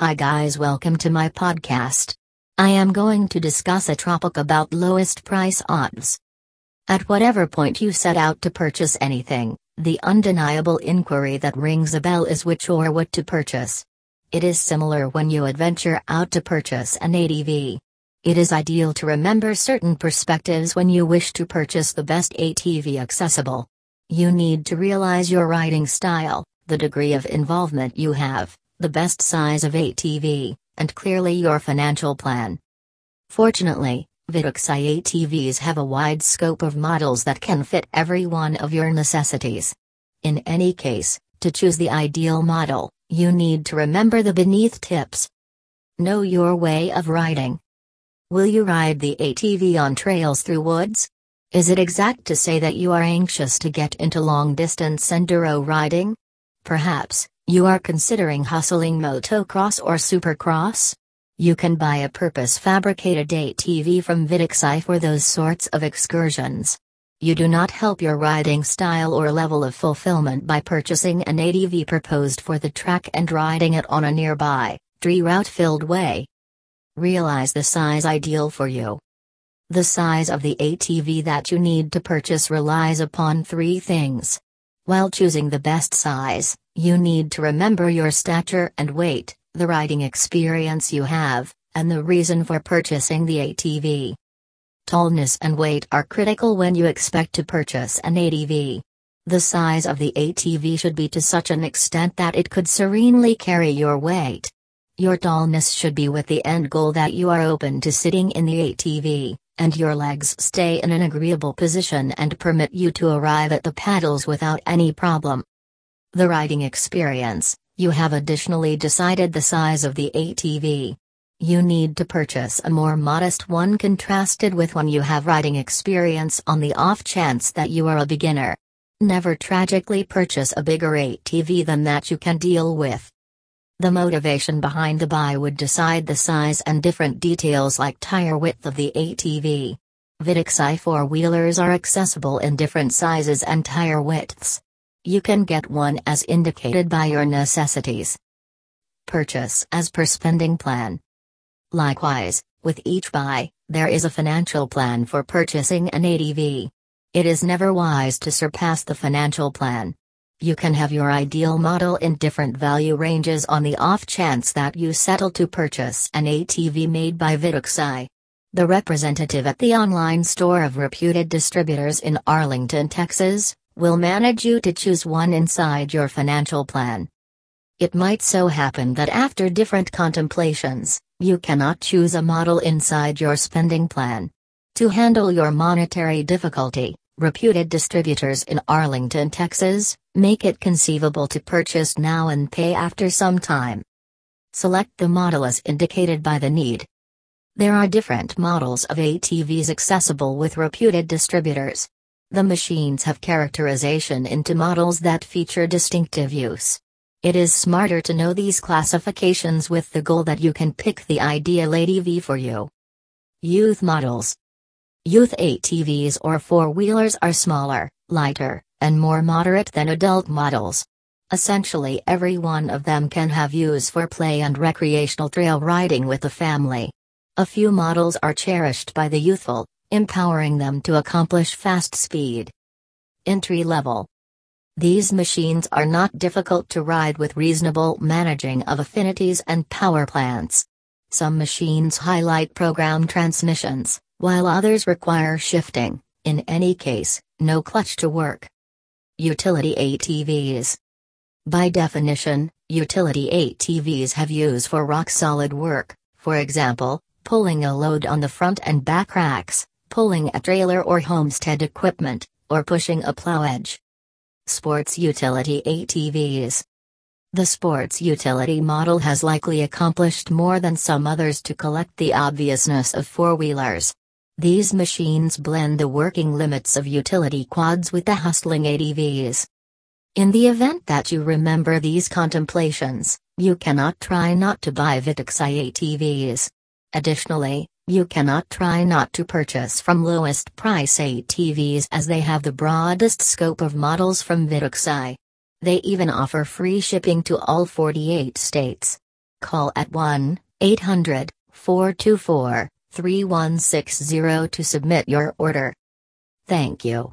Hi guys, welcome to my podcast. I am going to discuss a topic about lowest price odds. At whatever point you set out to purchase anything, the undeniable inquiry that rings a bell is which or what to purchase. It is similar when you adventure out to purchase an ATV. It is ideal to remember certain perspectives when you wish to purchase the best ATV accessible. You need to realize your riding style, the degree of involvement you have, the best size of ATV, and clearly your financial plan. Fortunately, Vitacci ATVs have a wide scope of models that can fit every one of your necessities. In any case, to choose the ideal model, you need to remember the beneath tips. Know your way of riding. Will you ride the ATV on trails through woods? Is it exact to say that you are anxious to get into long distance enduro riding? Perhaps, you are considering hustling motocross or supercross? You can buy a purpose fabricated ATV from Vitacci for those sorts of excursions. You do not help your riding style or level of fulfillment by purchasing an ATV proposed for the track and riding it on a nearby, tree route filled way. Realize the size ideal for you. The size of the ATV that you need to purchase relies upon three things. While choosing the best size, you need to remember your stature and weight, the riding experience you have, and the reason for purchasing the ATV. Tallness and weight are critical when you expect to purchase an ATV. The size of the ATV should be to such an extent that it could serenely carry your weight. Your tallness should be with the end goal that you are open to sitting in the ATV, and your legs stay in an agreeable position and permit you to arrive at the paddles without any problem. The riding experience, you have additionally decided the size of the ATV. You need to purchase a more modest one contrasted with one you have riding experience on the off chance that you are a beginner. Never tragically purchase a bigger ATV than that you can deal with. The motivation behind the buy would decide the size and different details like tire width of the ATV. Vitacci four-wheelers are accessible in different sizes and tire widths. You can get one as indicated by your necessities. Purchase as per spending plan. Likewise, with each buy, there is a financial plan for purchasing an ATV. It is never wise to surpass the financial plan. You can have your ideal model in different value ranges on the off chance that you settle to purchase an ATV made by Vitacci. The representative at the online store of reputed distributors in Arlington, Texas, will manage you to choose one inside your financial plan. It might so happen that after different contemplations, you cannot choose a model inside your spending plan. To handle your monetary difficulty, reputed distributors in Arlington, Texas, make it conceivable to purchase now and pay after some time. Select the model as indicated by the need. There are different models of ATVs accessible with reputed distributors. The machines have characterization into models that feature distinctive use. It is smarter to know these classifications with the goal that you can pick the ideal ATV for you. Youth models. Youth ATVs or four-wheelers are smaller, lighter, and more moderate than adult models. Essentially every one of them can have use for play and recreational trail riding with the family. A few models are cherished by the youthful, empowering them to accomplish fast speed. Entry level. These machines are not difficult to ride with reasonable managing of affinities and power plants. Some machines highlight program transmissions, while others require shifting, in any case, no clutch to work. Utility ATVs. By definition, utility ATVs have use for rock solid work, for example, pulling a load on the front and back racks, pulling a trailer or homestead equipment, or pushing a plow edge. Sports Utility ATVs The sports utility model has likely accomplished more than some others to collect the obviousness of four-wheelers. These machines blend the working limits of utility quads with the hustling ATVs. In the event that you remember these contemplations, you cannot try not to buy Vitacci ATVs. Additionally, you cannot try not to purchase from lowest price ATVs as they have the broadest scope of models from Vitacci. They even offer free shipping to all 48 states. Call at 1 800 424 3160 to submit your order. Thank you.